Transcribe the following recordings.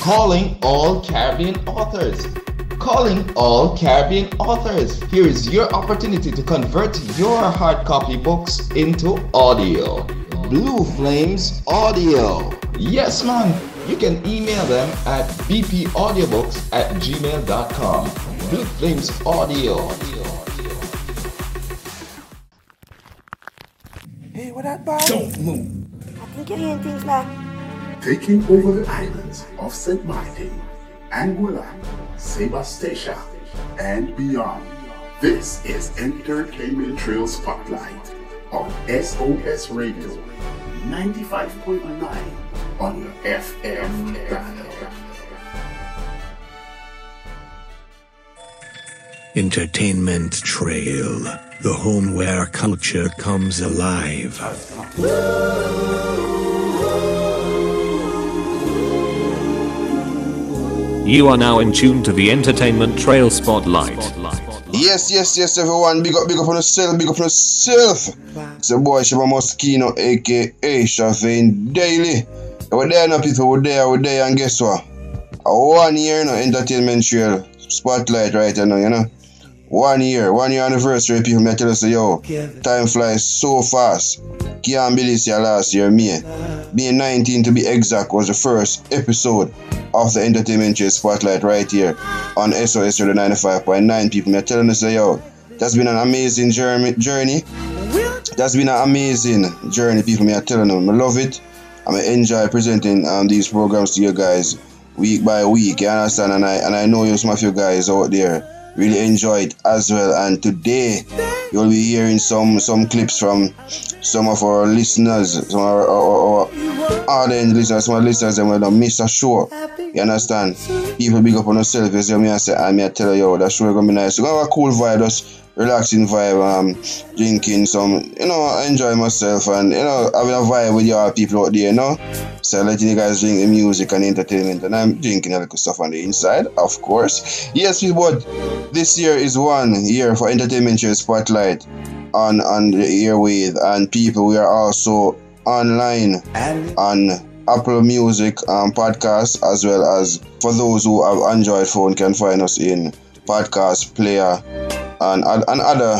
Calling all Caribbean authors. Calling all Caribbean authors. Here is your opportunity to convert your hard copy books into audio. Blue Flames Audio. Yes, man. You can email them at bpaudiobooks at gmail.com. Blue Flames Audio. Hey, what that boy? Don't move. I think you're hearing things now. Taking over the islands of St. Martin, Anguilla, Sebastia, and beyond. This is Entertainment Trail Spotlight on SOS Radio 95.9 on your FM. Entertainment Trail, the home where culture comes alive. You are now in tune to the Entertainment Trail Spotlight. Yes, yes, yes, everyone. Big up, big up on yourself, big up on yourself. It's your boy Shabba Muskeno, aka Shafin Daily. We're there now, people. We're there, we're there, and guess what? A one year, you know, entertainment trail spotlight right now, you know. One year, one year anniversary, people. Me tell us, yo, time flies so fast. Can't believe this year last year, me. Being 19 to be exact was the first episode of the entertainment trail spotlight right here on SOS Radio 95.9 people. Me telling us, yo, that's been an amazing journey. That's been an amazing journey, people. Me are telling them, I love it. I'm enjoy presenting um, these programs to you guys week by week. You understand? And I and I know you some of you guys out there really enjoy it as well. And today you'll be hearing some some clips from some of our listeners, some of our, our, our ardent listeners, some of our listeners that will miss a show. You understand? People big up on themselves. You see me I say, I me I tell you, yo, that show gonna be nice. We're gonna have a cool vibe, just relaxing vibe, um, drinking some, you know, enjoy myself and you know, having a vibe with y'all people out there, you know. So letting you guys drink the music and entertainment and I'm drinking a little stuff on the inside, of course. Yes, but this year is one year for Entertainment Show Spotlight on on the airwave and people we are also online and on Apple Music um, podcast as well as for those who have Android phone can find us in podcast player and, and other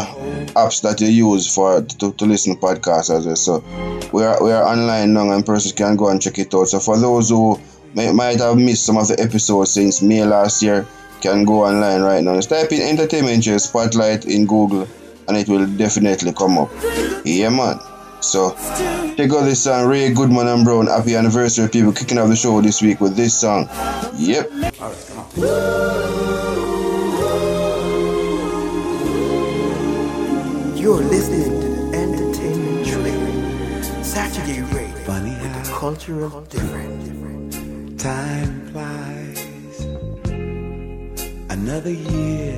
apps that you use for to, to listen to podcasts as well. So we are we are online now and persons can go and check it out. So for those who may, might have missed some of the episodes since May last year, can go online right now. Just type in entertainment spotlight in Google and it will definitely come up. Yeah man. So check out this song Ray Goodman and Brown. Happy anniversary people kicking off the show this week with this song. Yep. You're listening to the Entertainment Trail. Saturday Radio. Funny with the cultural different. Time flies. Another year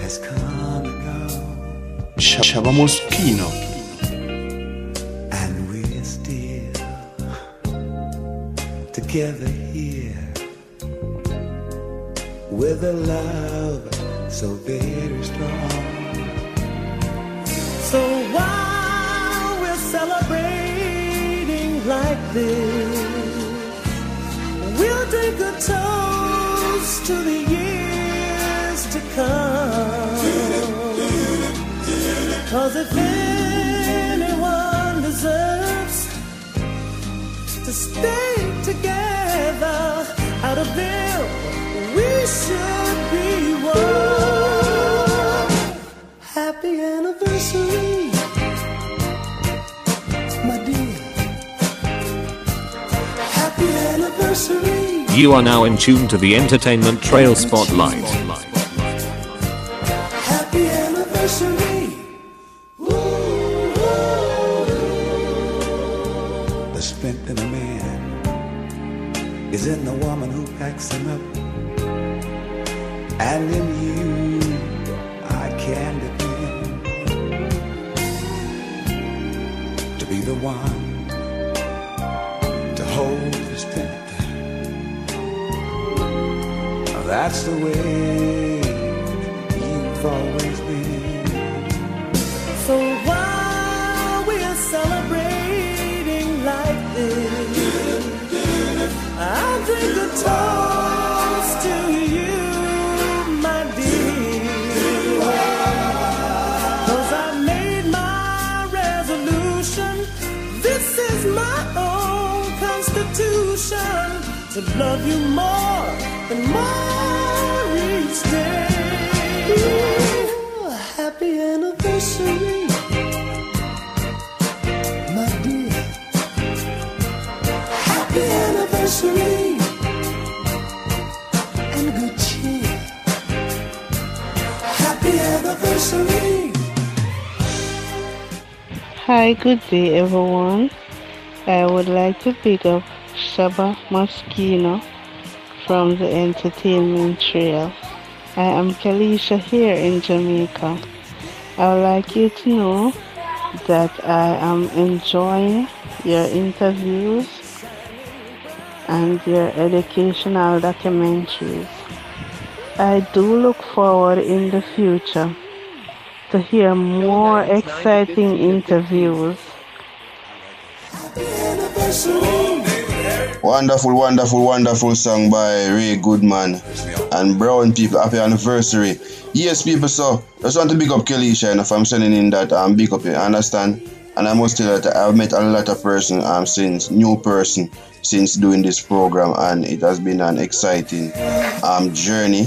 has come and gone. Shabba Muskeno. Together here with a love so very strong. So while we're celebrating like this, we'll take a toast to the years to come. Cause if anyone deserves to stay together, out of we should be one. Happy anniversary, my dear. Happy anniversary. You are now in tune to the Entertainment Trail Spotlight. That's the way you've always been. So while we're celebrating like this, I'll drink a toast to you, my dear. Cause I made my resolution. This is my own constitution to love you more and happy anniversary, my dear. Happy anniversary and good cheer. Happy anniversary. Hi, good day, everyone. I would like to pick up Shabba Muskeno from the Entertainment Trail. I am Kalisha here in Jamaica. I would like you to know that I am enjoying your interviews and your educational documentaries. I do look forward in the future to hear more exciting interviews. Wonderful, wonderful, wonderful song by Ray Goodman and Brown people. Happy anniversary. Yes, people, so just want to big up Kelisha and if I'm sending in that um big up you understand? And I must tell you that I've met a lot of person um since new person since doing this program and it has been an exciting um journey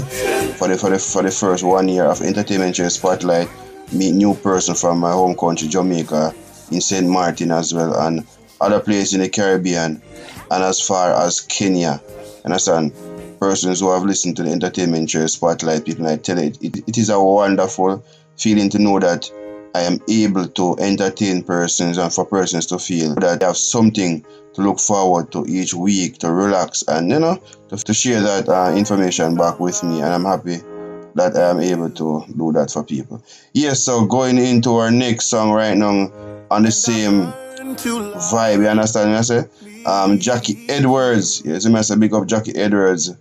for the for the for the first one year of entertainment Show spotlight. Meet new person from my home country, Jamaica, in St. Martin as well and other places in the Caribbean and as far as Kenya. Understand? Persons who have listened to the entertainment show spotlight, people I tell it, it, it is a wonderful feeling to know that I am able to entertain persons and for persons to feel that they have something to look forward to each week to relax and you know to, to share that uh, information back with me and I'm happy that I am able to do that for people. Yes, so going into our next song right now on the same vibe, you understand me? I say? Um, Jackie Edwards. Yes, I say big up Jackie Edwards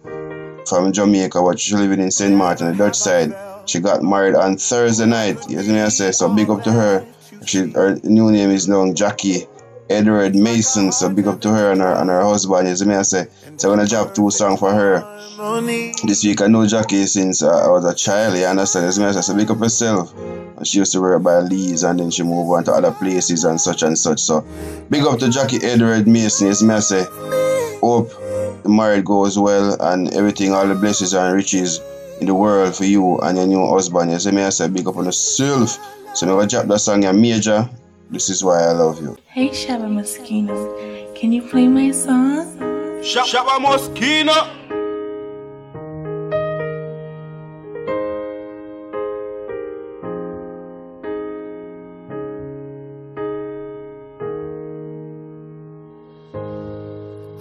from Jamaica, but she's living in St. Martin, the Dutch side. She got married on Thursday night. Yes, I say? So big up to her. She her new name is now Jackie Edward Mason. So big up to her and her and her husband. Yes, I say? So I'm gonna drop two songs for her. This week I know Jackie since uh, I was a child, you understand? Yes, I say? So big up herself. She used to work by Leeds and then she moved on to other places and such and such. So big up to Jackie Edward Mason. Yes, I say? Hope the marriage goes well and everything, all the blessings and riches in the world for you and your new husband. Yes, I say? Big up on yourself. So I'm gonna drop that song, your major. This is why I love you. Hey Shabba Mosquitoes, can you play my song? Shabba Muskeno.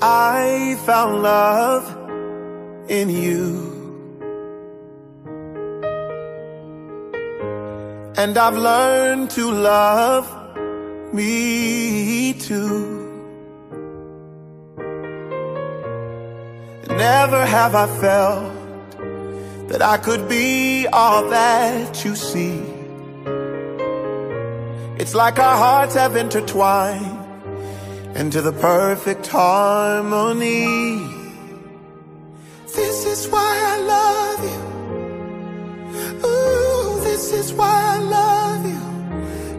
I found love in you. And I've learned to love me too. Never have I felt that I could be all that you see. It's like our hearts have intertwined into the perfect harmony. This is why I love you. Ooh, this is why I love you.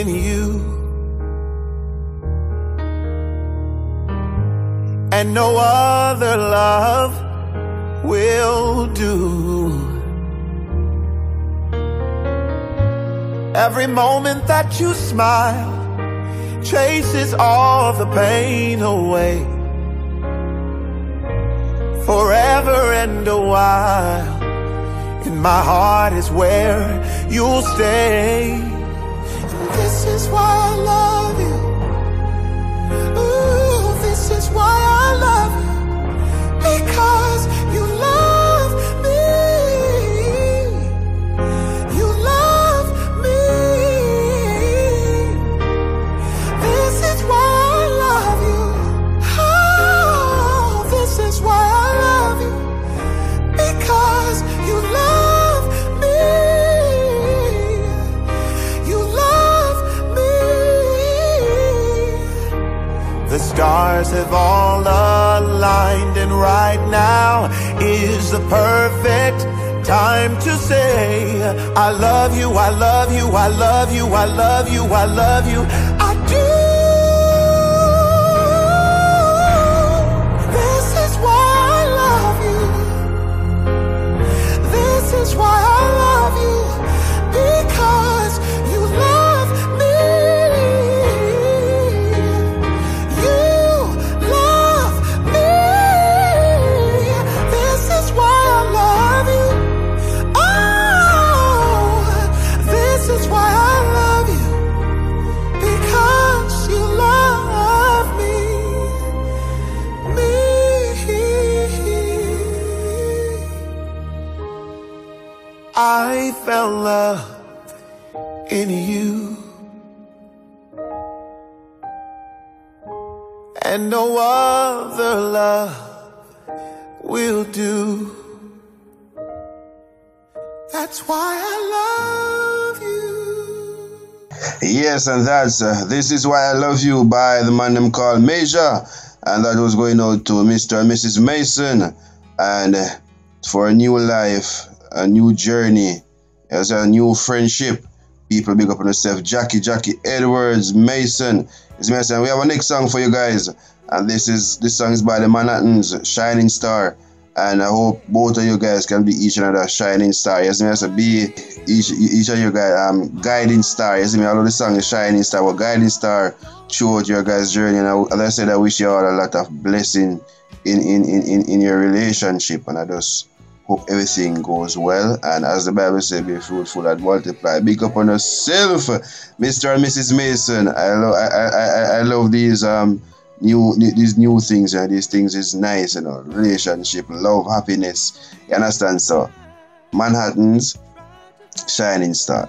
in you. And no other love will do. Every moment that you smile chases all the pain away. Forever and a while, in my heart is where you'll stay. Why I love you. Have all aligned, and right now is the perfect time to say, I love you, I love you, I love you, I love you, I love you, found love in you. And no other love will do. That's why I love you. Yes, and that's uh, This Is Why I Love You by the man them called Major. And that was going out to Mr. and Mrs. Mason. And uh, for a new life, a new journey, as a new friendship. People big up on themselves. Jackie, Jackie Edwards, Mason. It's Mason. We have a next song for you guys. And this is this song is by the Manhattans, Shining Star. And I hope both of you guys can be each another shining star. Yes, me, say be each each of you guys um guiding star. Yes, me, love the song is shining star, but guiding star throughout your guys' journey. And I, as I said, I wish you all a lot of blessing in in, in, in in your relationship. And I just hope everything goes well. And as the Bible says, be fruitful and multiply. Big up on yourself, Mr. and Mrs. Mason. I love I, I, I, love these um new, new these new things and these things is nice, you know, relationship, love, happiness. You understand? So Manhattan's shining star.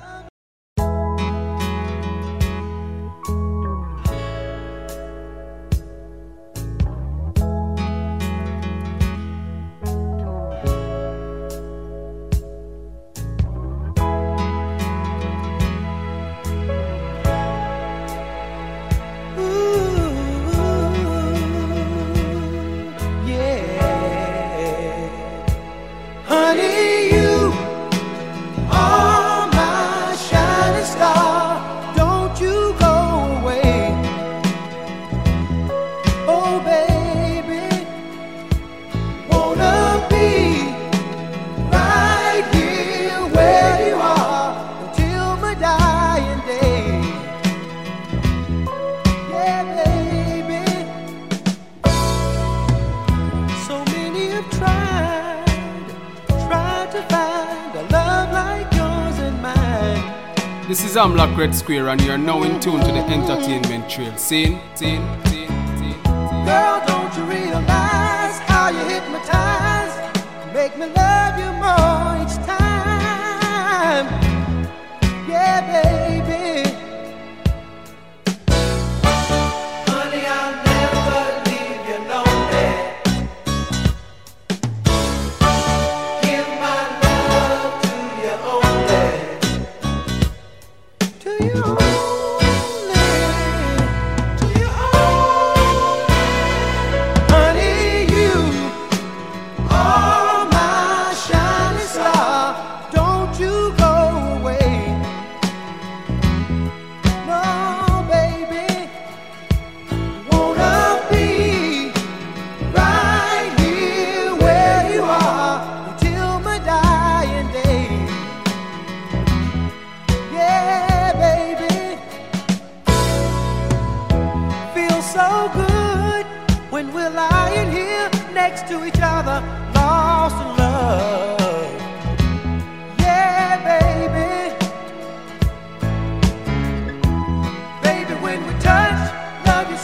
This is Amlock Red Square, and you're now in tune to the entertainment trail. Scene, scene, scene, scene. Girl, don't you realize how you hypnotize? Make me love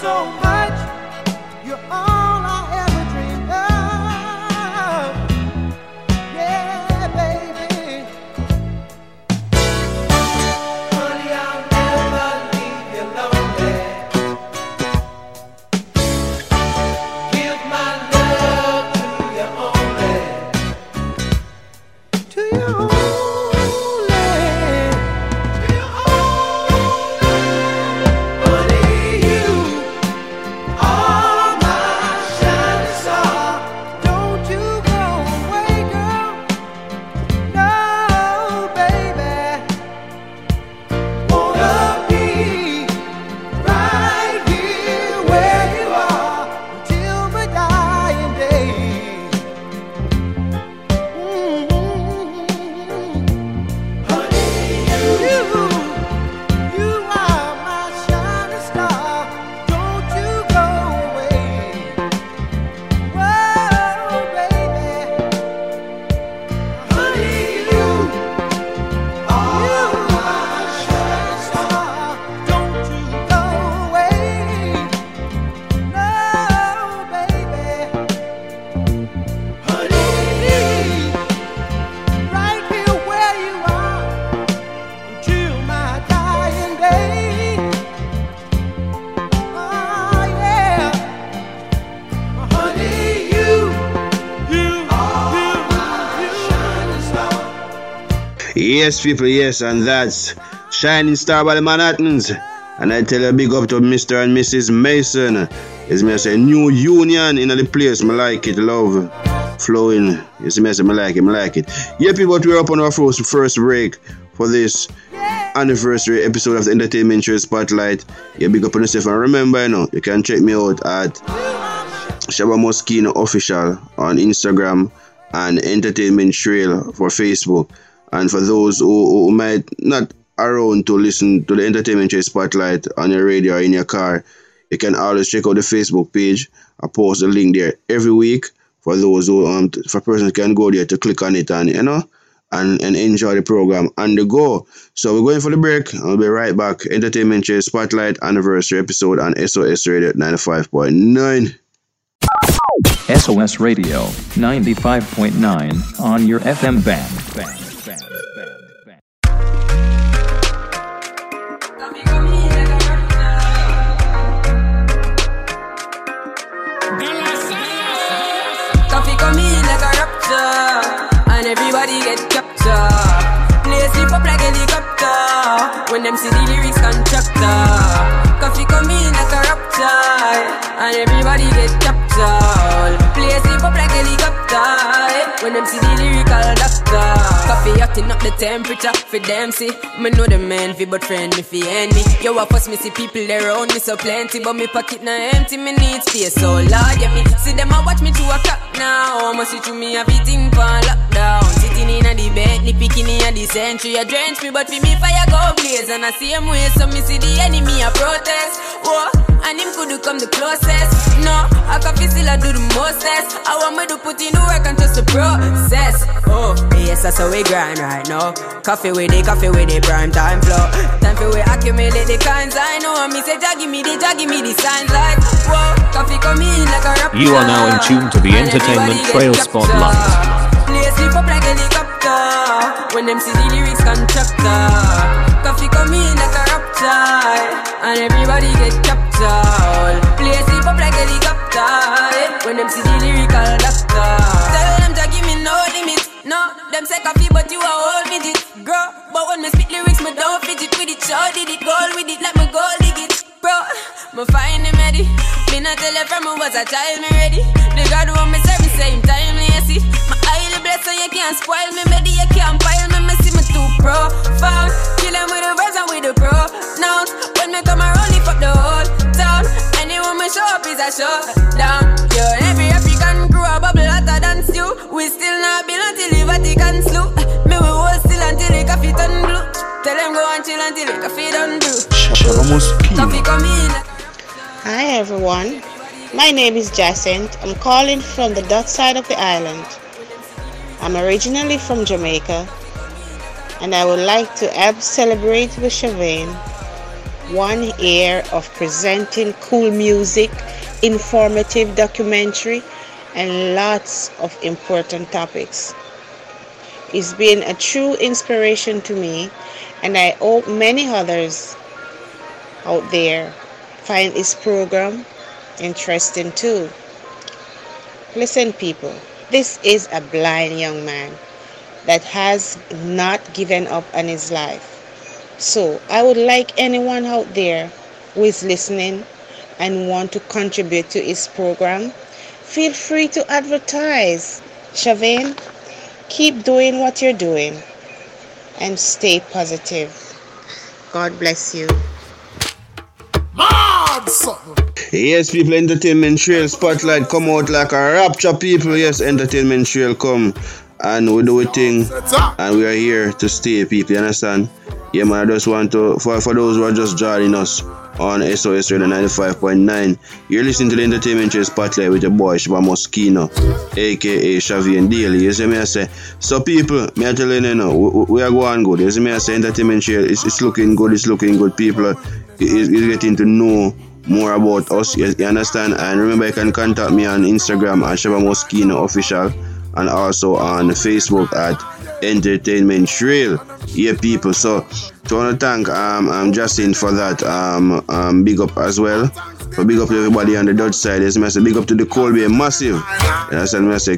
so much. You're all Yes, people, yes, and that's Shining Star by the Manhattans. And I tell you, big up to Mr. and Mrs. Mason. It's me I say, new union in the place. Me like it, love flowing. It's me I say, me like it, me like it. Yeah, people, we're up on our first, first break for this anniversary episode of the Entertainment Show Spotlight. Yeah, big up on yourself. And remember, you know, you can check me out at Shabba Muskeno Official on Instagram and Entertainment Trail for Facebook. And for those who, who might not around to listen to the Entertainment Trail Spotlight on your radio or in your car, you can always check out the Facebook page. I post a link there every week for those who um for persons can go there to click on it and you know and, and enjoy the program on the go. So we're going for the break. I'll be right back. Entertainment Trail Spotlight anniversary episode on SOS Radio 95.9. SOS Radio 95.9 on your FM band. When them see the lyrics constructor. Coffee come in like a rapture, and everybody get captured. Play sleep up like helicopter eh. when them see the lyrical doctor. Coffee hotting up the temperature for them see. Me know the man fi but friend me fi enemy. Yo, I first me see people there around me so plenty, but me pocket na empty. Me need space so Lord, yeah me see them a watch me to a clock now. Must see through me everything for lockdown. Sitting in a the bed, the bikini a the century a drench me, but fi me fire go blaze and I see him way so me see the enemy a protest. Whoa, and him could do come the closest. No, I can feel still I do the I want me to put in the work and trust the process. Oh, yes, that's how we grind right now. Coffee with the coffee with the prime time flow. Time for we accumulate the kinds I know. Me say, give me the, give me the signs like, whoa, coffee come in like a rap. You are now in tune to the Entertainment Trail Spotlight. Sleep up like helicopter when them see the lyrics. Coffee like a and everybody get captured. Play sleep up like helicopter Eh? when them see the lyrical doctor. Tell them to give me no limit. No, them say coffee, but you are all midget. Girl, but when me spit lyrics, me don't fidget with it. Sure did it, goal with it, like me goal dig it. Bro, me find him ready. Me not tell you from me was a child, me ready. The God who me serve me same time, me see. My highly blessed, so you can't spoil me, ready. You can't pile me, me see me too profound. Kill them with the verse and with the pronouns. When me come around, lift up the whole town. Anyone me show up is a showdown. Yo, every African crew a bubble hotter than stew. We still not build until the Vatican slew. Me we hold still until the coffee turn blue. Tell them go and chill until the coffee done brew. Coffee come in. Hi everyone, my name is Jacinth. I'm calling from the Dutch side of the island. I'm originally from Jamaica and I would like to help celebrate with Shavane one year of presenting cool music, informative documentary, and lots of important topics. It's been a true inspiration to me, and I hope many others out there find this program interesting too. Listen, people, this is a blind young man that has not given up on his life. So, I would like anyone out there who is listening and want to contribute to his program, feel free to advertise. Shavane, keep doing what you're doing and stay positive. God bless you. Yes, people, Entertainment Trail Spotlight come out like a rapture, people. Yes, Entertainment Trail come and we do a thing and we are here to stay, people. You understand? Yeah, man, I just want to, for, for those who are just joining us on SOS Radio 95.9, you're listening to the Entertainment Trail Spotlight with your boy, Shabba Muskeno, aka Shavi and Daily. You see me, I say, so people, me I you, know, we, we are going good. You see me, I say, Entertainment Trail, it's, it's looking good, it's looking good. People are is, is getting to know more about us. You, you understand? And remember, you can contact me on Instagram at Shabba Muskeno Official and also on Facebook at Entertainment Trail. Yeah, people. So, to want to thank um, um Justin for that. Um, um, big up as well. So big up to everybody on the Dutch side. Yes, say big up to the Cole Bay Massive. You understand? I say.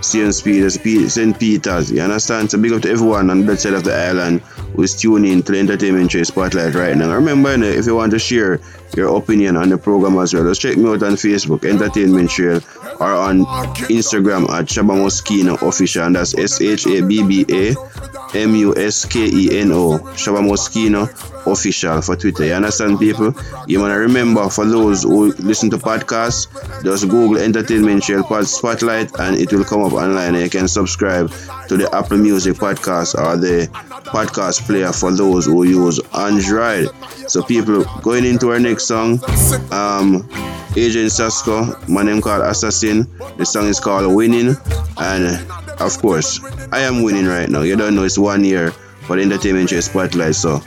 St. Peter's, St. Peter's. You understand? So big up to everyone on that side of the island who's tuning in to the Entertainment Trail Spotlight right now. Remember, if you want to share your opinion on the program as well, just check me out on Facebook, Entertainment Trail, or on Instagram at Shabba Muskeno Official, and that's S H A B B A M U S K E N O, Shabba Muskeno Official for Twitter. You understand, people? You want to remember for those who listen to podcasts, just Google Entertainment Trail Spotlight and it will come up online and you can subscribe to the Apple Music podcast or the podcast player for those who use Android. So, people, going into our next song, um, Agent Sasco, my name called Assassin. The song is called Winning, and of course, I am winning right now. You don't know it's one year for the Entertainment Trail Spotlight, so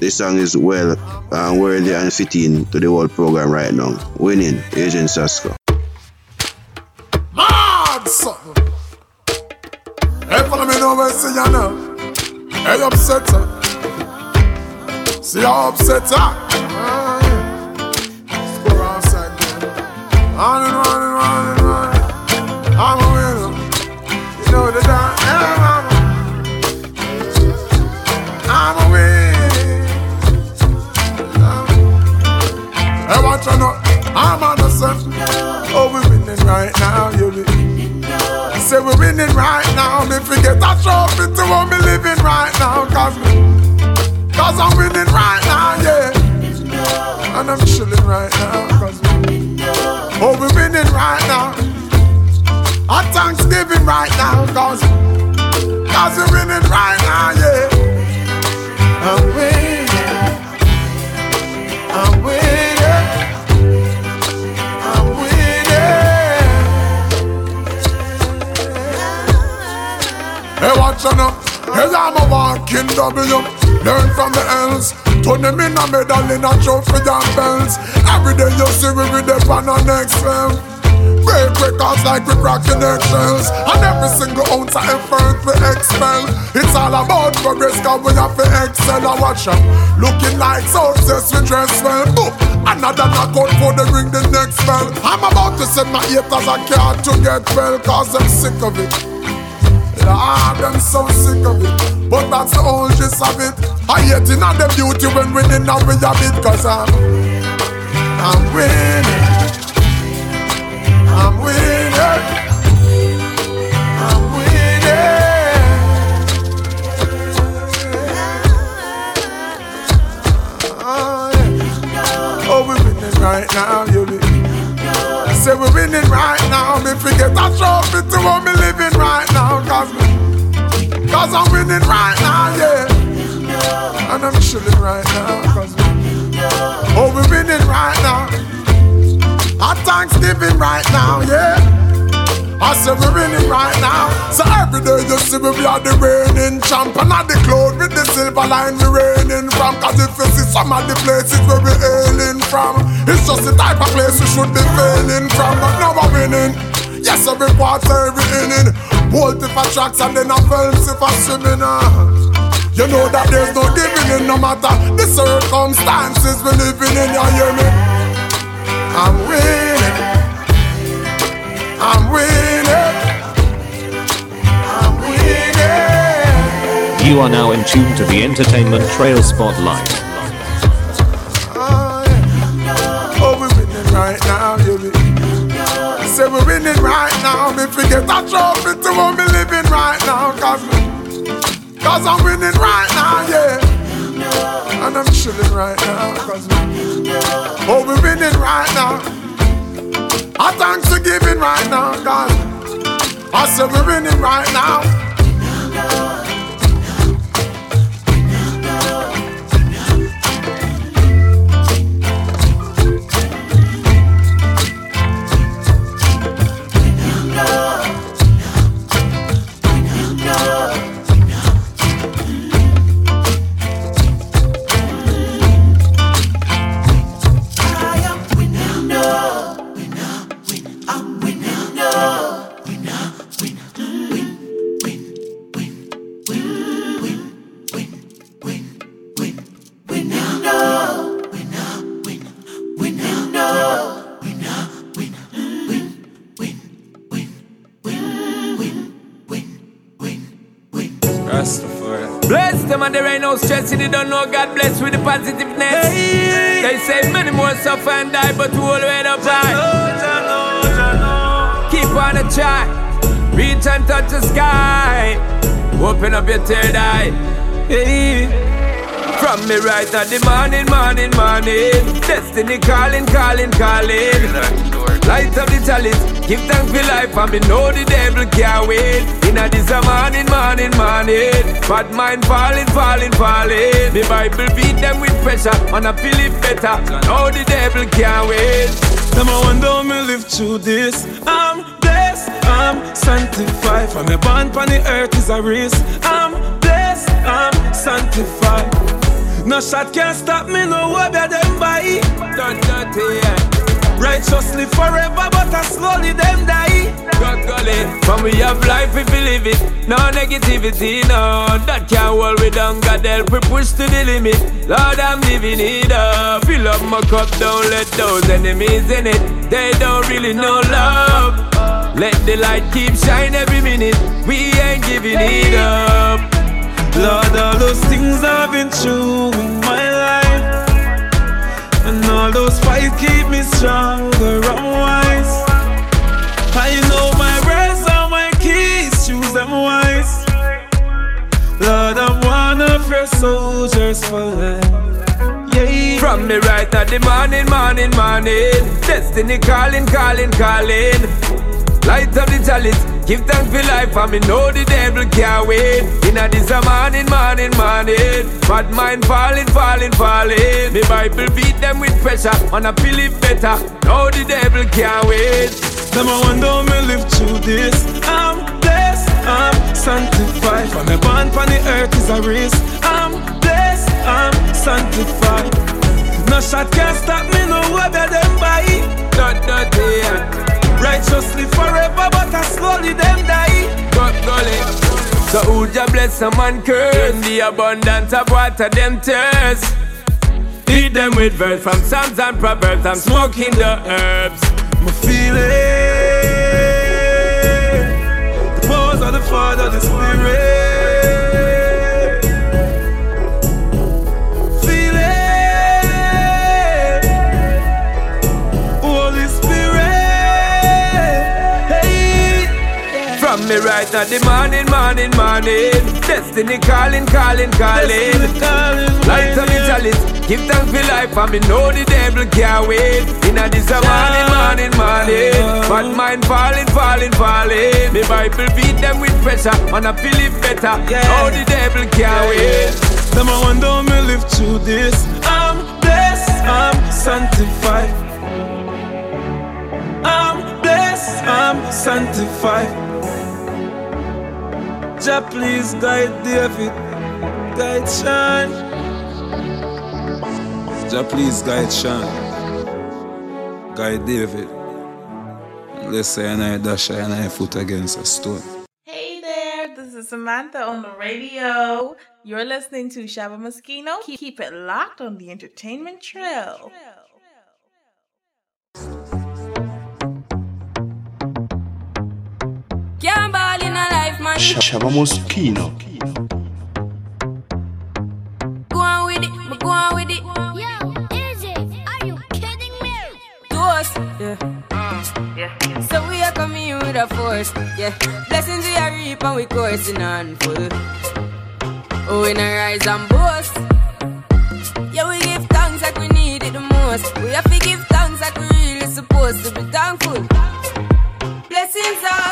this song is well uh, worthy and fitting to the whole program right now. Winning, Agent Sasco. Mad something. Hey, follow me now, where see you now. Hey, upset her. See how upset her. Score outside. Say we're winning right now. Me forget a trophy to what me living right now. Cause, cause I'm winning right now, yeah. And I'm chilling right now. Cause, oh, we're winning right now. Our Thanksgiving right now. Cause, cause we're winning right now, yeah. I'm winning. I'm winning. Hey, watch out now. Hey, I'm a walking W. Learn from the L's. Turn them in a medal in a trophy and bells. Every day you see we with them on next level. Break records like we cracking eggshells And every single ounce of effort we expel It's all about progress cause we have to excel I watch them Looking like success we dress well Boom. Another knockout for the ring the next bell I'm about to send my haters a card to get well Cause I'm sick of it Lord, I'm so sick of it But that's the whole gist of it I hate in all the beauty when winning now we have it Cause I'm I'm winning I'm winning. So every day you see me, are the reigning champ. And at the cloud with the silver line we reigning from. Cause if you see some of the places where we hailing from, it's just the type of place we should be failing from. But now we're winning. Yes, every quarter, every inning. I tracks and then I fence if I swimming. Uh. You know that there's no giving in no matter the circumstances we're living in, you hear me? I'm winning. I'm winning. You are now in tune to the Entertainment Trail Spotlight. Oh, yeah. we're winning right now. Say we're winning right now. Me forget a trophy to what me living right now. Cause, cause I'm winning right now, yeah. And I'm chilling right now. Cause, oh, we're winning right now. I thanks for giving right now, God. I said we're winning right now. No stress, they don't know God bless with the positiveness. Hey. They say many more suffer and die, but we all wait up high. Keep on the track, reach and touch the sky. Open up your third eye. Hey. From me right at the morning, morning, morning. Destiny calling, calling, calling. Light up the chalice, give thanks for life, and me know the devil can't wait. In a this a morning, morning, morning. Bad mind falling, falling, falling. The Bible beat them with pressure, and I feel it better. Know the devil can't wait. Them I wonder me live through this. I'm blessed, I'm sanctified. From me born on the earth is a risk. I'm blessed, I'm sanctified. No shot can stop me, no way better them by. Done dirty, yeah. Righteously forever, but I slowly them die. God golly, when we have life, we believe it. No negativity, no, that can't hold we down. God help we push to the limit. Lord, I'm living it up. Fill up my cup, don't let those enemies in it. They don't really know love. Let the light keep shine every minute. We ain't giving it up. Lord, all those things I've been through in my life, all those fights keep me stronger and wise. I know my words are my keys, choose them wise. Lord, I'm one of your soldiers for life. Yeah. From me right at the morning, morning, morning. Destiny calling, calling, calling. Light up the chalice, give thanks for life, and me know the devil can't wait. In a this a morning, morning, morning. Bad mind falling, falling, falling. Me Bible beat them with pressure, and I it better. Know the devil can't wait. Them I wonder me live through this. I'm blessed, I'm sanctified. From me born on the earth is a risk. I'm blessed, I'm sanctified. No shot can stop me, no better them by. Not dirty, yeah. Righteously forever, but I slowly them die. God golly. So who ya bless some man curse? In the abundance of water them thirst. Feed them with verse from Psalms and Proverbs. I'm smoking the herbs. My feeling the pose of the Father, the Spirit. Right at the morning, morning, morning. Destiny calling, calling, calling. Light up the chalice, give thanks for life, and me know the devil can't wait. In a this a morning, morning, morning. Bad mind falling, falling, falling. Me Bible beat them with pressure, and I feel it better. Know the devil can't wait. Them I wonder me live through this. I'm blessed, I'm sanctified. I'm blessed, I'm sanctified. Jah please guide David, guide Sean. Jah please guide Sean, guide David. Let's say and I dash and I foot against a stone. Hey there, this is Samantha on the radio. You're listening to Shabba Muskeno. Keep it locked on the entertainment trail. Life, man. Shabba Muskeno. Go on with it, but go on with it. Yo, is it? Are you kidding me? To us, yeah. yeah. So we are coming with a force, yeah. Blessings we are reap and we coursing on full. Oh, we not rise and boast. Yeah, we give thanks like we need it the most. We have to give thanks like we really supposed to be thankful. Blessings all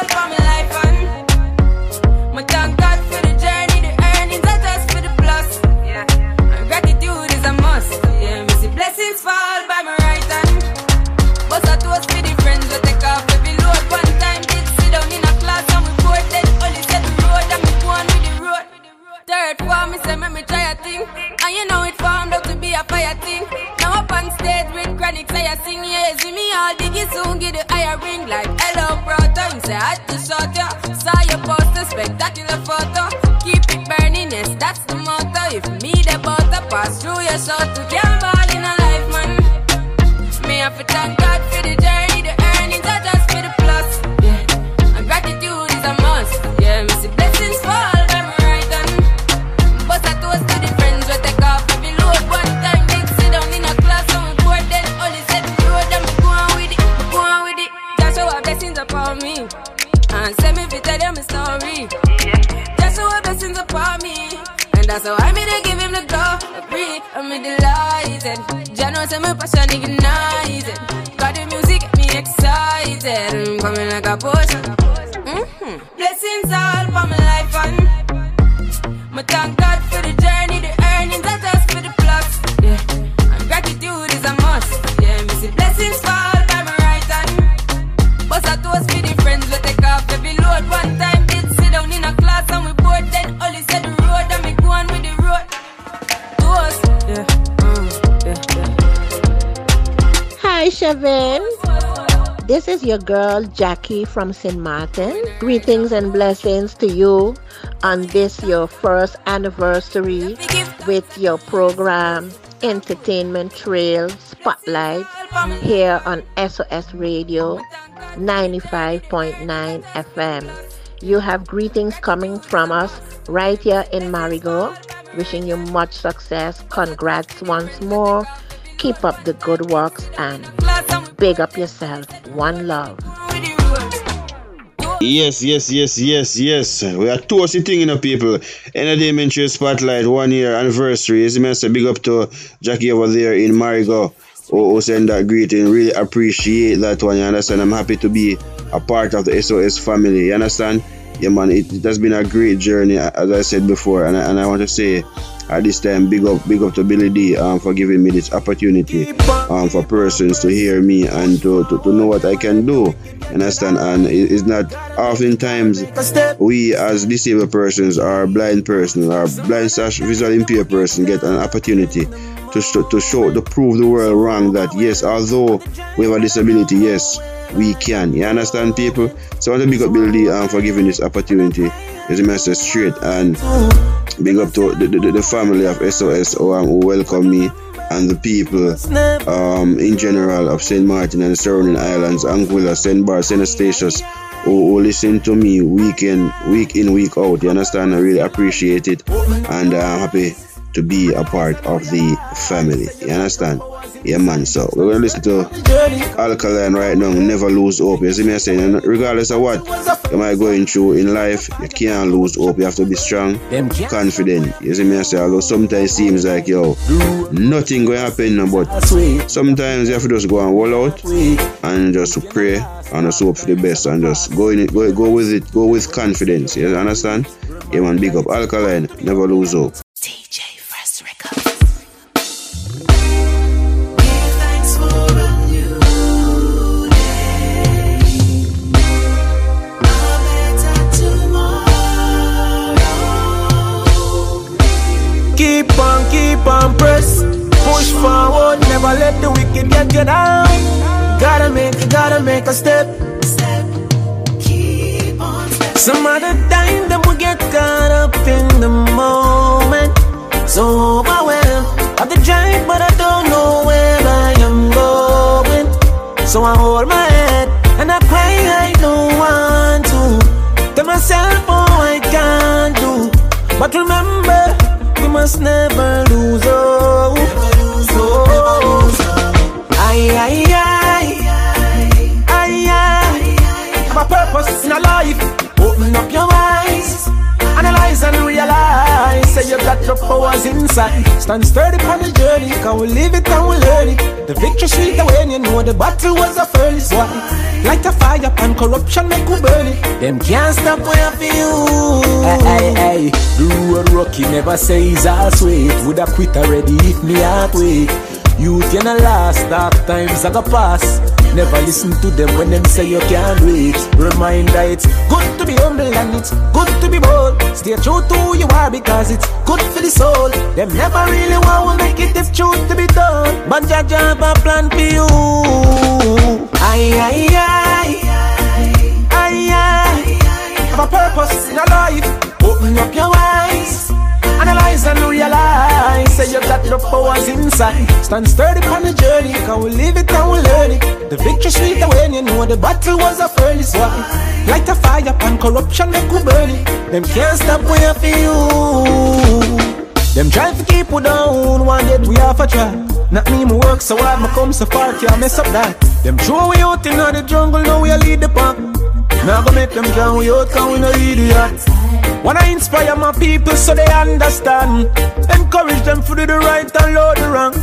a fire thing. Now up on stage with chronic say I sing, yeah, see me all diggy soon get the higher ring like hello brother. You say I just shot ya, saw your poster, spectacular photo. Keep it burning, yes that's the motto. If me the butter pass through your shot to can't ball in a life, man. Me have to thank God for the journey, And send me to tell them a story. Just so what blessings upon me. And that's how I made to give him the glory. I'm delighted. Jano say my passion ignited. Got the music get me excited. I'm coming like a potion. Mm-hmm. Blessings all for my life and my thank God for the journey, Shavin. This is your girl Jackie from St. Martin. Greetings and blessings to you on this your first anniversary with your program Entertainment Trail Spotlight here on SOS Radio 95.9 FM. You have greetings coming from us right here in Marigot. Wishing you much success. Congrats once more. Keep up the good works and big up yourself. One love. Yes, yes, yes, yes, yes. We are toasty thing, you know, people. Entertainment Trail Spotlight, one year anniversary. As I say, big up to Jackie over there in Marigot who, who send that greeting. Really appreciate that one, you understand? I'm happy to be a part of the SOS family, you understand? Yeah, man, it, it has been a great journey, as I said before, and I, and I want to say at this time, big up, big up to Billy D um, for giving me this opportunity um, for persons to hear me and to, to, to know what I can do. And understand? And it- it's not oftentimes we as disabled persons or blind person or blind slash visual impaired person get an opportunity to show, to show to prove the world wrong that yes, although we have a disability, yes, we can. You understand, people? So I want to big up Billy D um, for giving this opportunity. As a message straight and big up to the, the, the family of SOS who, um, who welcome me and the people um, in general of St. Martin and the surrounding islands, Anguilla, St. Bar, St. Eustatius, who, who listen to me week in, week in, week out. You understand? I really appreciate it and I'm happy to be a part of the family. You understand? Yeah, man. So we're gonna listen to Alkaline right now. Never lose hope. You see me saying, and regardless of what you might going through in life, you can't lose hope. You have to be strong, confident. You see me say, although sometimes it seems like yo, nothing to happen, but sometimes you have to just go and roll out and just pray and just hope for the best and just go in it, go, go with it, go with confidence. You understand? Yeah, man. Big up Alkaline. Never lose hope. The get you down. Gotta make, gotta make a step. step Some other time that we get caught up in the moment. So overwhelmed of the drive, but I don't know where I am going. So I hold my head and I cry, I don't want to. Tell myself, oh, I can't do. But remember, we must never lose hope. Aye, aye, aye. A purpose in a life. Open up your eyes. Analyze and realize. Say you got the powers inside. Stand sturdy on the journey. Can we live it and we learn it? The victory sweet when you know the battle was a furnace. Why? Light a fire and corruption make we burn it. Them can't stop where I feel. Hey, hey. The road rocky never says I'll sweet. Would I quit already if me heart weak? Youth you not last, dark times I go pass. Never listen to them when them say you can't do it. Reminder it's good to be humble and it's good to be bold. Stay true to who you are because it's good for the soul. Them never really want to make it if truth to be done. But have a plan for you. Aye, aye, aye. Aye, aye. Have a purpose in a life. Open up your eyes. Analyze and realize Say you got the powers inside. Stand sturdy on the journey Can we live it and we learn it. The victory sweet when you know the battle was a furnace Why? Light a fire and corruption make we burn it. Them can't stop when you feel. Them try to keep we down One day we have a try Not me, me work so hard, me come so far Can't mess up that. Them throw we out in the jungle Now we lead the pack. Now go make them drown we out, cause we no idiot. Wanna inspire my people so they understand. Encourage them to do the right and load the wrong.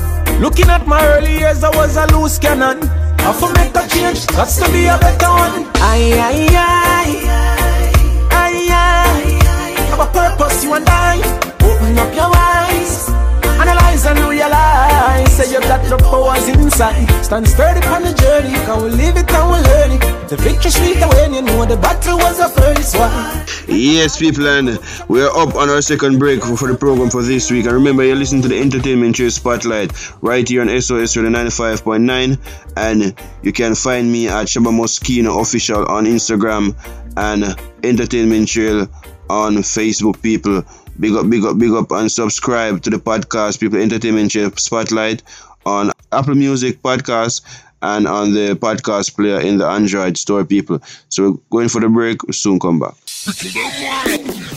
Looking at my early years, I was a loose cannon. I for make a change, that's to be a better one. Aye, aye, aye. Aye, aye. Have a purpose, you and I. Open up your eyes. Analyze and realize Say you got the powers inside Stand sturdy on the journey Can we live it and we learn it The victory sweet when you know the battle was the first one Yes, people, and we're up on our second break for the program for this week. And remember, you're listening to the Entertainment Trail Spotlight right here on SOS Radio 95.9. And you can find me at Shabba Muskeno Official on Instagram and Entertainment Trail on Facebook, people. Big up, big up, big up, and subscribe to the podcast, People Entertainment Trail Spotlight on Apple Music Podcast and on the podcast player in the Android store, people. So we're going for the break. We'll soon come back.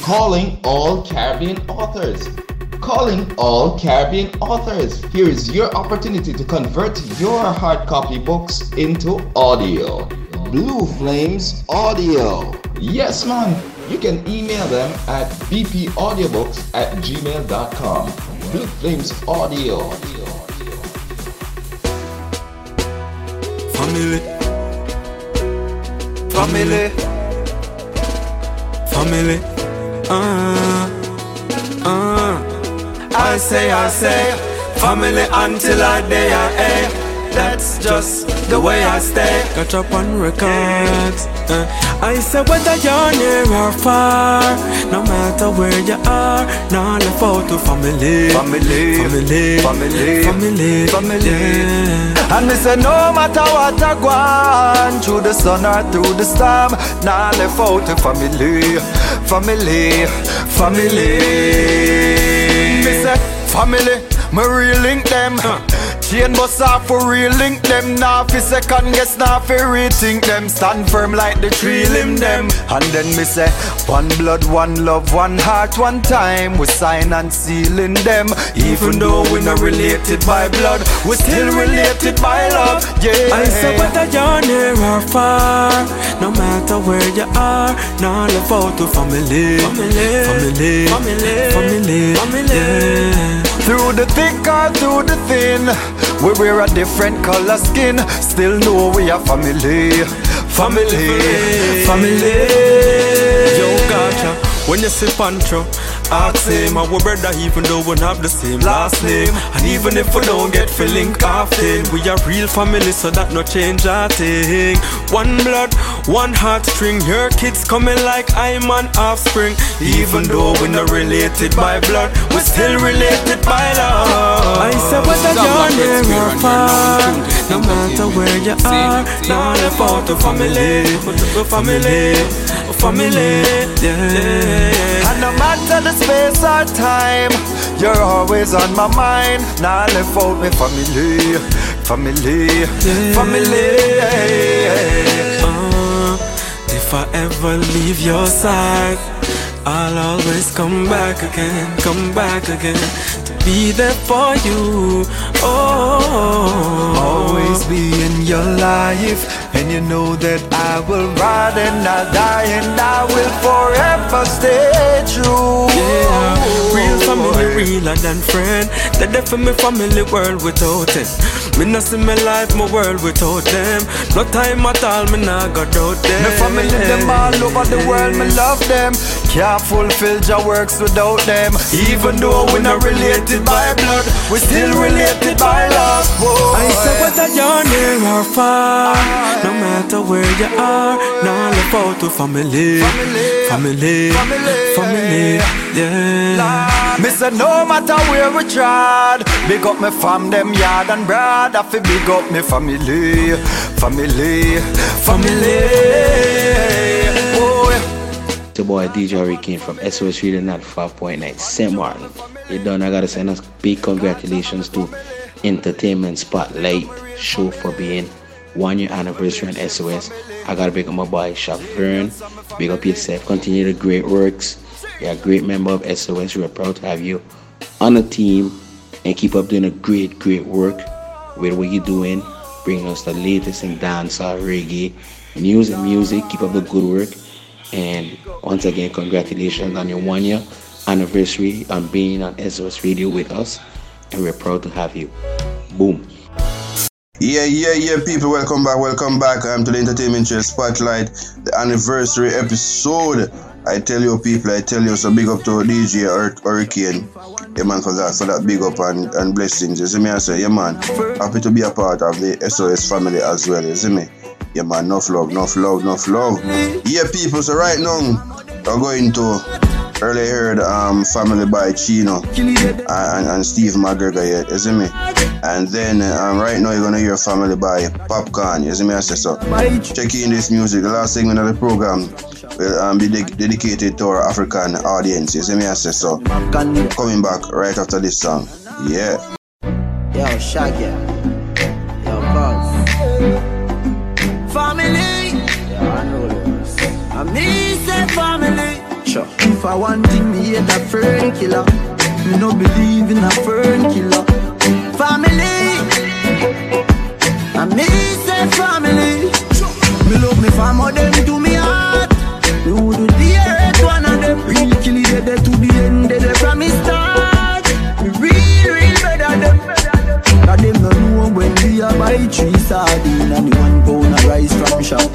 Calling all Caribbean authors. Calling all Caribbean authors. Here is your opportunity to convert your hard copy books into audio. Blue Flames Audio. Yes, man. You can email them at bpaudiobooks at gmail.com. Blue Flames Audio. Family Family Family uh, uh. I say, I say Family until I die, eh that's just the way I stay. Catch up on records. Uh, I say whether you're near or far, no matter where you are, now left out to family, family, family, family, family, family. Yeah. And me say no matter what I go on, through the sun or through the storm, now left out to family, family, family. Me say family, me re-link them. Uh. Chain bus off for real link them Now fi second guess now fi rethink them. Stand firm like the tree limb them. And then me say One blood, one love, one heart, one time. We sign and seal in them. Even though we not related by blood We still related by love, yeah. I say whether you're near or far No matter where you are Now love out to family. Family, family, family, family, family. Yeah. Through the thick or through the thin We wear a different color skin. Still know we are family. Family, family. Yo, gotcha. When you see Pancho Ask him our brother even though we not have the same. Last name. And even if we don't get feeling often We are real family so that no change a thing. One blood, one heartstring Your kids coming like I'm an offspring. Even though we not related by blood We still related by love. I said whether you're near or far No matter where you are Now left out to family. Family, a family, yeah matter the space or time. You're always on my mind. Now left out me family Family, family. Uh, If I ever leave your side I'll always come back again, come back again To be there for you. Oh. Always be in your life And you know that I will ride and I'll die And I will forever stay true. Yeah, real family, realer than friend. They're there for me family world without it Me not see my life, my world without them. No time at all, me not got out them. My family, them all over the world, me love them. Can't fulfill your works without them. Even though we're not related by blood We still related by love. Boy. I say whether you're near or far No matter where you are Now look out to family. Family, family, yeah Me say no matter where we tried Big up me fam, them yard and broad I fi big up me family Family, family oh, It's your boy DJ Ricky from SOS Radio 95.9 St. Martin. You done, I gotta send a big congratulations to Entertainment Spotlight show for being one year anniversary on SOS. I gotta big up my boy Chef Vern. Big up yourself. Continue the great works. You're a great member of SOS. We're proud to have you on the team and keep up doing a great, great work with what you're doing. Bringing us the latest in dancehall, reggae, music, music. Keep up the good work. And once again, congratulations on your one year anniversary on being on SOS Radio with us. And we're proud to have you. Boom. Yeah, yeah, yeah, people, welcome back, welcome back um, to the Entertainment Trail Spotlight, the anniversary episode. I tell you, people, I tell you, so big up to DJ Hur- Hurricane, yeah, man, for that, for that big up and, and blessings. You see me, I say, yeah, man, happy to be a part of the SOS family as well, you see me? Yeah, man, enough love, enough love, enough love. Yeah, people, so right now, we're going to earlier heard um family by Chino and, and, and Steve McGregor yeah, you see me? And then um, right now you're gonna hear family by Popcaan, you see me I say so. Check in this music, the last segment of the program will um, be de- dedicated to our African audience, you see me I say so. Coming back right after this song. Yeah. Yo, Shaggy. Yo, Buzz. Family. Yo, I know this. I me say family. Sure. If I want thing, me hate a fern killer. Me no believe in a fern killer. Family. I me say family. Me love me family, them to me heart. Me would do the earth one of them. Real kill it, they to the end, they from me start. Me real, real better them. Cause them no know when we a buy three sardine and the one pound of rice from shop.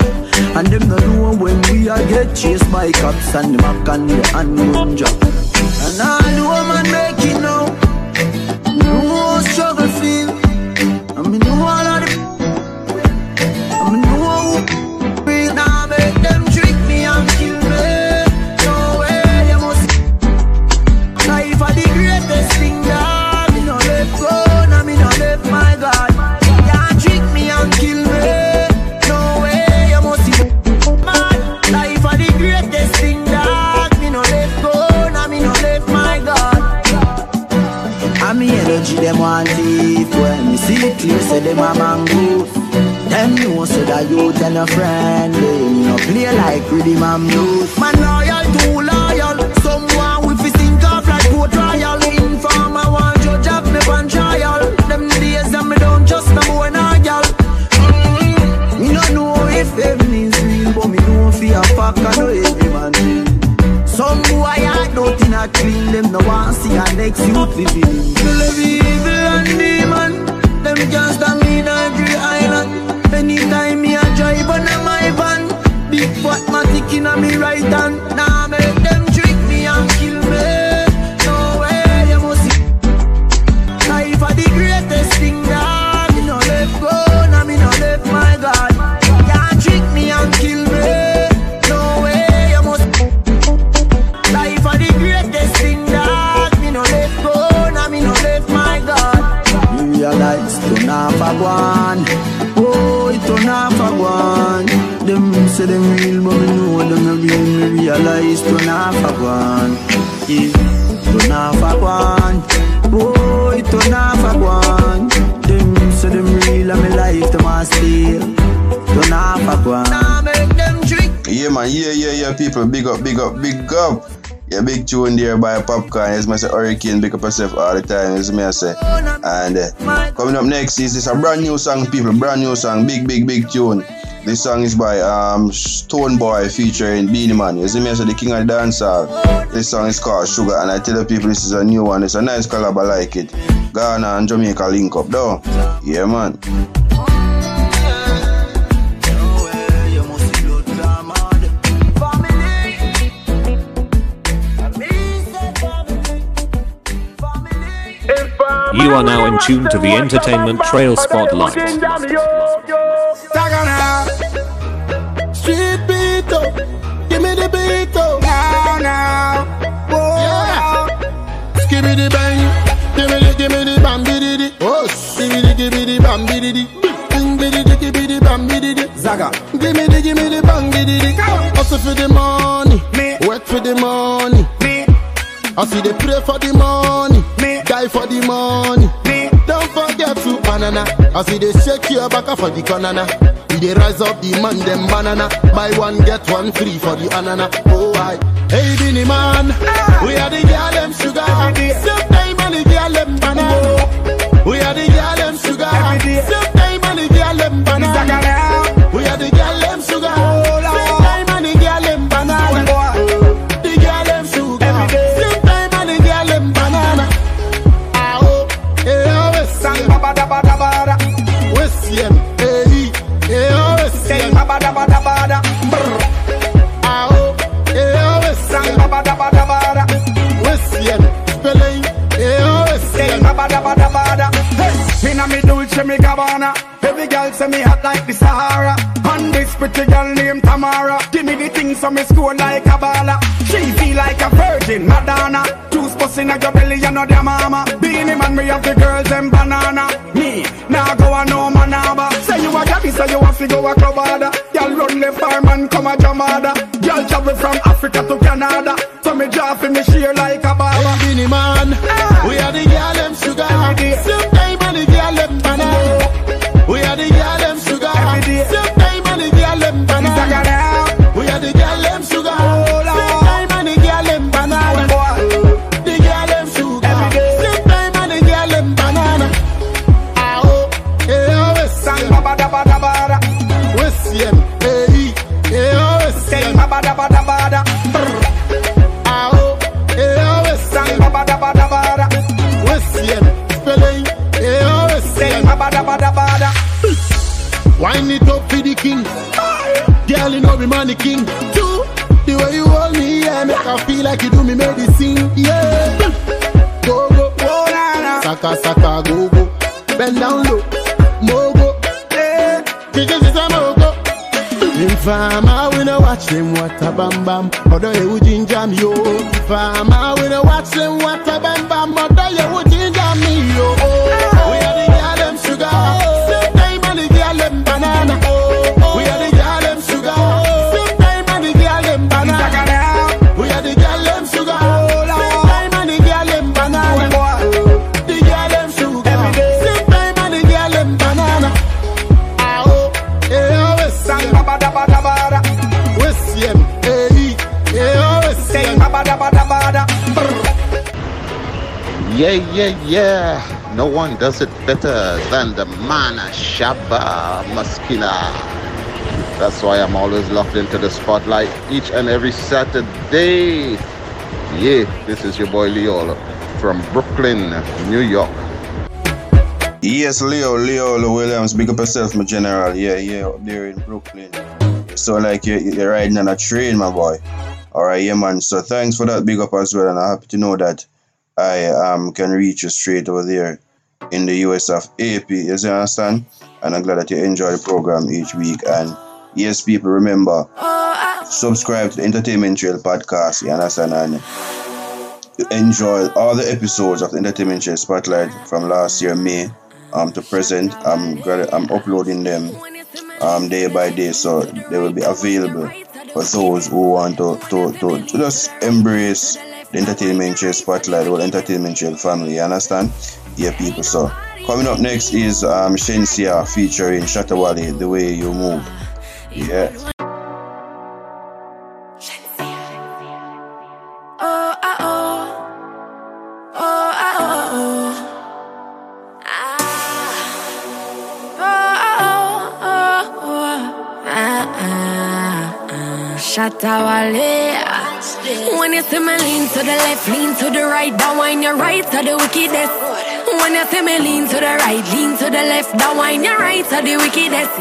And them no know when we a get chased by cops and the mac and the handgun job. And all the woman make a mango. Them know say that you and a friend they no play like rhythm and blues. Man loyal, too loyal. Someone with his think off like port royal. Informer want judge up me on trial. Them days that me don't trust no boy nor girl. Mm, Me no know if heaven is real, but me know for a fact I know every man feel. Some boy are nothing a clean Them no want see a next youth living to not a one, oh it to a one. Them say them real, but me know them no real. Me realize to not a one, yeah, to not a one, oh it to not a one. Them say them real, and me life them a steal. To not a one. Now make them trick. Yeah, man. Yeah, yeah, yeah, people. Big up, big up, big up. Yeah, big tune there by Popcaan. Me say, Hurricane, big up yourself all the time. As me I say. And uh, coming up next is this a brand new song, people. Brand new song. Big, big, big tune. This song is by um Stonebwoy featuring Beenie Man. You see me, I say the king of the dancehall. This song is called Sugar, and I tell the people this is a new one. It's a nice collab, I like it. Ghana and Jamaica link up, though. Yeah, man. You are now in tune to the Entertainment Trail Spotlight. Street. Give me the. Give me the bang. Give me. Oh. Hustle for the money. Me. Work for the money. Me. I see they pray for the money. Die for the money. Don't forget to banana. I see they shake your back up for the banana. We they rise up the man them banana. Buy one get one free for the anana. Oh I. Hey Beenie Man, we are the girl them sugar. Same time and the girl them banana. We are the girl them sugar. Same me score king. Yeah, yeah, yeah. No one does it better than the man Shabba Muskeno. That's why I'm always locked into the spotlight each and every Saturday. Yeah, this is your boy Leo from Brooklyn, New York. Yes, Leo, Leo Williams, big up yourself, my general. Yeah, yeah, up there in Brooklyn. So like you're, you're riding on a train, my boy. All right, yeah, man. So thanks for that big up as well, and I'm happy to know that I um can reach you straight over there in the US of AP. You understand? And I'm glad that you enjoy the program each week. And yes, people, remember subscribe to the Entertainment Trail podcast. You understand? And enjoy all the episodes of the Entertainment Trail Spotlight from last year, May, um, to present. I'm I'm uploading them um, day by day, so they will be available for those who want to, to, to, to just embrace the Entertainment Trail Spotlight, the Entertainment Trail family. You understand? Yeah, people. So coming up next is um, Shenseea featuring Shatta Wale, The Way You Move. Yeah. Ah. Shatawale. When you see me lean to the left, lean to the right, that wine your right to the wickedest. When you see me lean to the right, lean to the left, that wine your right to the wickedest.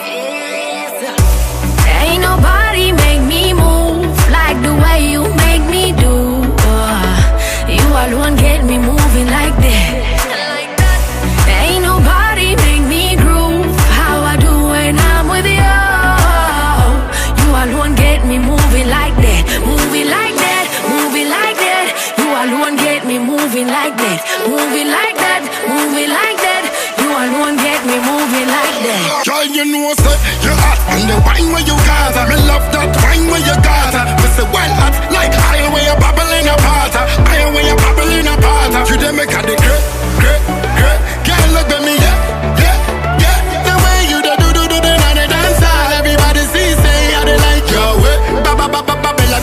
Ain't nobody make me move like the way you make me do. Uh, you alone get me moving like that. The wine where you got Me love that wine where you got Me say, well, hot Like iron where you bubble in a pot Iron where you bubble in a pot You them make a the great, great, great Girl, look at me, yeah, yeah, yeah. The the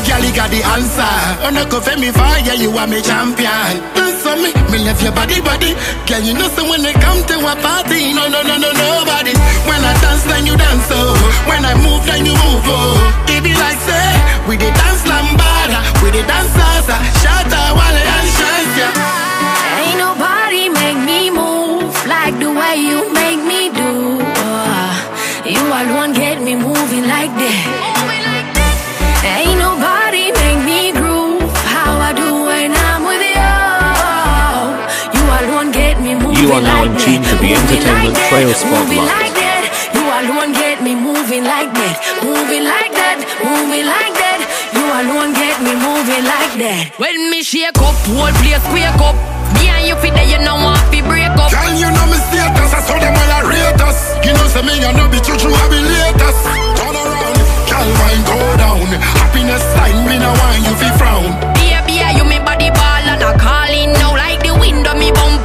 girl, you got the answer. Oh, no, go for me fire, you are me champion on me, me love your body, body. Girl, you know, so when they come to a party No, no, no, no, nobody. When I dance, then you dance, oh. When I move, then you move, oh. It like, say, we the dance lambada We the dance salsa. Shatta, wale, and Shenseea Ain't nobody make me move like the way you you. You alone get me moving You are now in tune to the Entertainment Trail Spotlight. like. You alone get me moving like that, moving like that, moving like that. You alone get me moving like that. When me shake up, whole place wake up. Me and you fit there, you know want to break up. Girl, you know me status, I saw them all a rate us. You know say me, I know be true, true, I be latest. Turn around, girl, wine go down. Happiness sign, me no want you fi frown. Baby, you me body ball and I calling now like the window me bumper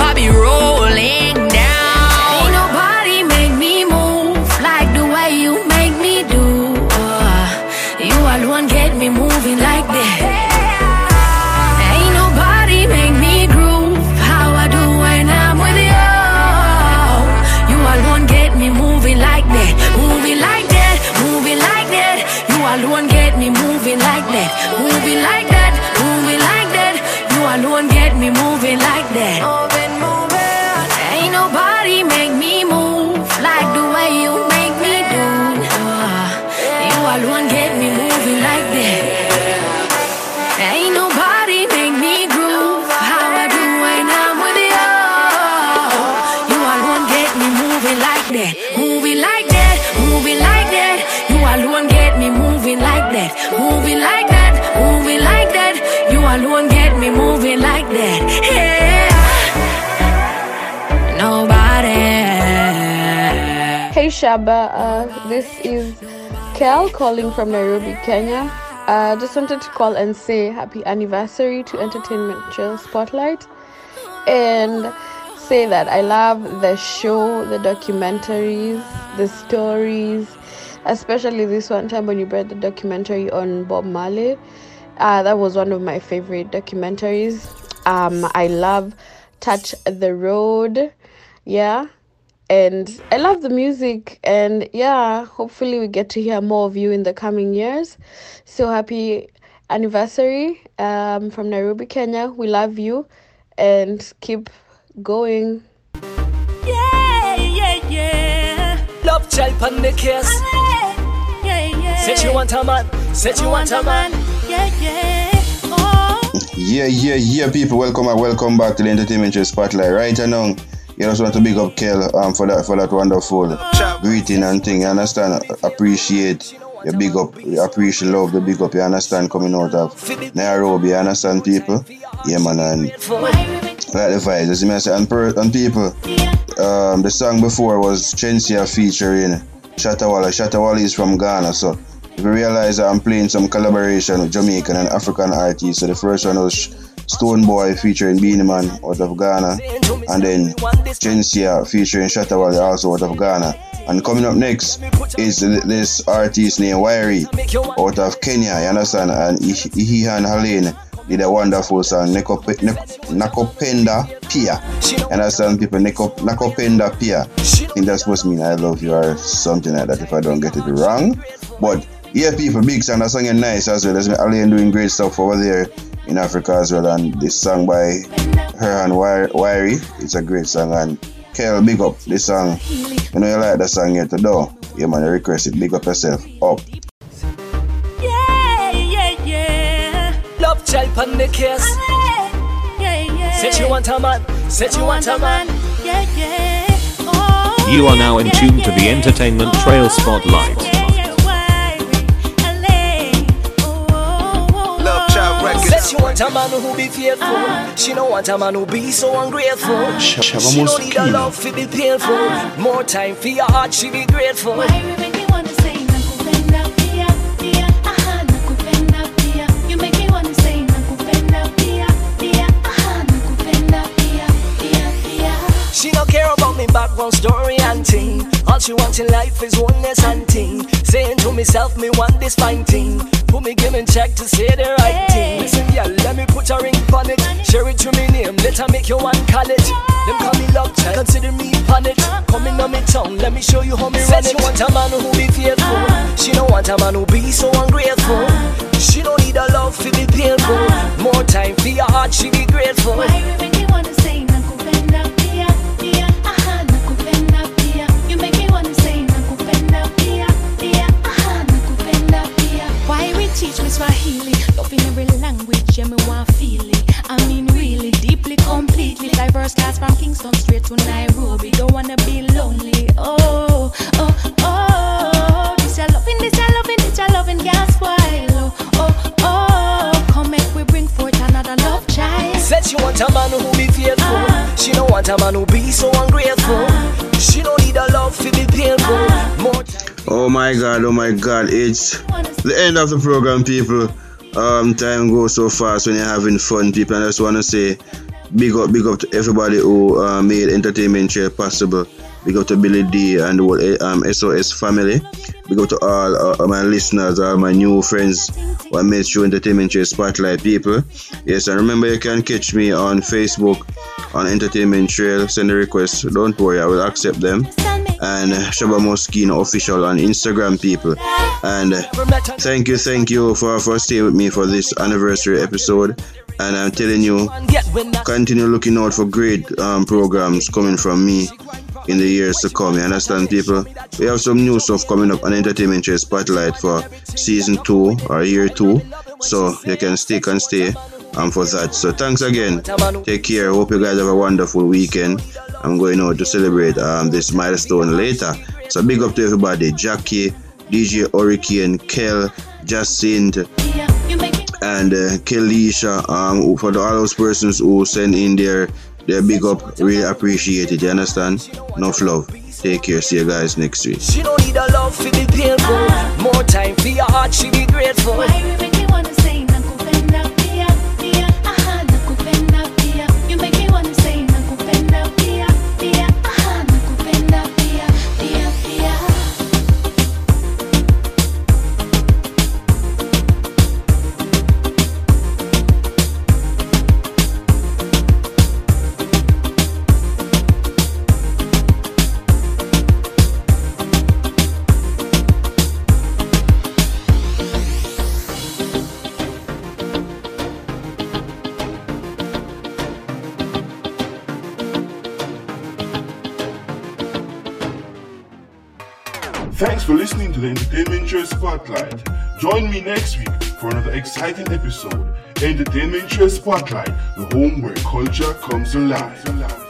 Uh, this is Kel calling from Nairobi, Kenya. Uh, just wanted to call and say happy anniversary to Entertainment Trail Spotlight and say that I love the show, the documentaries, the stories, especially this one time when you brought the documentary on Bob Marley. Uh, that was one of my favorite documentaries. Um, I love Touch the Road. Yeah. And I love the music. And yeah, hopefully we get to hear more of you in the coming years. So happy anniversary um, from Nairobi, Kenya. We love you and keep going. Yeah, yeah, yeah. Love child on the case. Yeah, yeah. Said you want a man. Said you want a man. Yeah, yeah. Oh. Yeah, yeah, yeah, people. Welcome and welcome back to the Entertainment Trail Spotlight. Right and now, you just want to big up Kel um, for that for that wonderful greeting and thing. You understand? Appreciate you big up, you appreciate love, the big up. You understand? Coming out of Nairobi, you understand, people? Yeah, man, and like the vibes. As you may say, and, per, and people, um, the song before was Shenseea featuring Shatta Wale. Shatawala is from Ghana, so if you realize that I'm playing some collaboration with Jamaican and African artists. So the first one was Stonebwoy featuring Beenie Man out of Ghana, and then Shenseea featuring Shatta Wale also out of Ghana. And coming up next is this artist named Wyre out of Kenya, you understand? And he and Alaine did a wonderful song, Nakupenda Pia. You understand, people? Nakupenda Pia. I think that's supposed to mean I love you or something like that if I don't get it wrong. But yeah, people, big song. That song is nice as well. There's Alaine doing great stuff over there in Africa as well. And this song by her and Wyre, it's a great song. And Kel, big up this song. You know you like that song yet to do. Yeah, man, you request it. Big up yourself. Up. Yeah, yeah, yeah. Love child on the case. Yeah, yeah. Said you want a man. Said you want a man. Yeah, yeah. Oh, You are now in tune to the Entertainment Trail Spotlight. She want a man who be faithful. She don't want a man who be so ungrateful. She don't need a love to be painful. More time for your heart, she be grateful. Me background story and thing. All she wants in life is oneness and thing. Saying to myself, me want this fine thing. Put me giving check to say the right thing. Listen, yeah, let me put a ring on it. Share it to me name, let her make you one call it. Them call me love child, consider me on it. Uh-huh. Coming on me tongue, let me show you how me run it. She want a man who be faithful. Uh-huh. She don't want a man who be so ungrateful. Uh-huh. She don't need a love to be painful. More time for your heart, she be grateful. Why we teach me Swahili? Love in every language, yeah, me want feel it. I mean, really, deeply, completely. Diverse class from Kingston straight to Nairobi. Don't wanna be lonely. Oh, oh, oh. This a loving, this a loving, this a loving, gas spoil. Oh, oh, oh. Come make we bring forth another love child. Said she want a man who be faithful. Uh-huh. She don't want a man who be so ungrateful. Uh-huh. She don't need a love to be painful. Uh-huh. More Oh my god, oh my god, it's the end of the program, people. Um, time goes so fast when you're having fun, people. And I just want to say big up, big up to everybody who uh, made Entertainment Trail possible. Big up to Billy D and the whole um, SOS family. Big up to all uh, my listeners, all my new friends who I made sure Entertainment Trail Spotlight people. Yes, and remember you can catch me on Facebook on Entertainment Trail. Send a request. Don't worry, I will accept them and uh, Shabba Muskeno official on Instagram people. And uh, thank you, thank you for, for staying with me for this anniversary episode. And I'm telling you, continue looking out for great um, programs coming from me in the years to come. You understand, people? We have some new stuff coming up on Entertainment Trail Spotlight for season two or year two. So you can stick and stay um, for that. So thanks again. Take care. Hope you guys have a wonderful weekend. I'm going out to celebrate um, this milestone later. So big up to everybody. Jackie, DJ Hurricane, Kel, Jacint, and uh, Kelisha. Um, for the, all those persons who send in their their big up, really appreciate it. You understand? Enough love. Take care. See you guys next week. She don't need a love to be painful. More time for your heart, she be grateful. Spotlight. Join me next week for another exciting episode. Entertainment Trail Spotlight, the home where culture comes alive.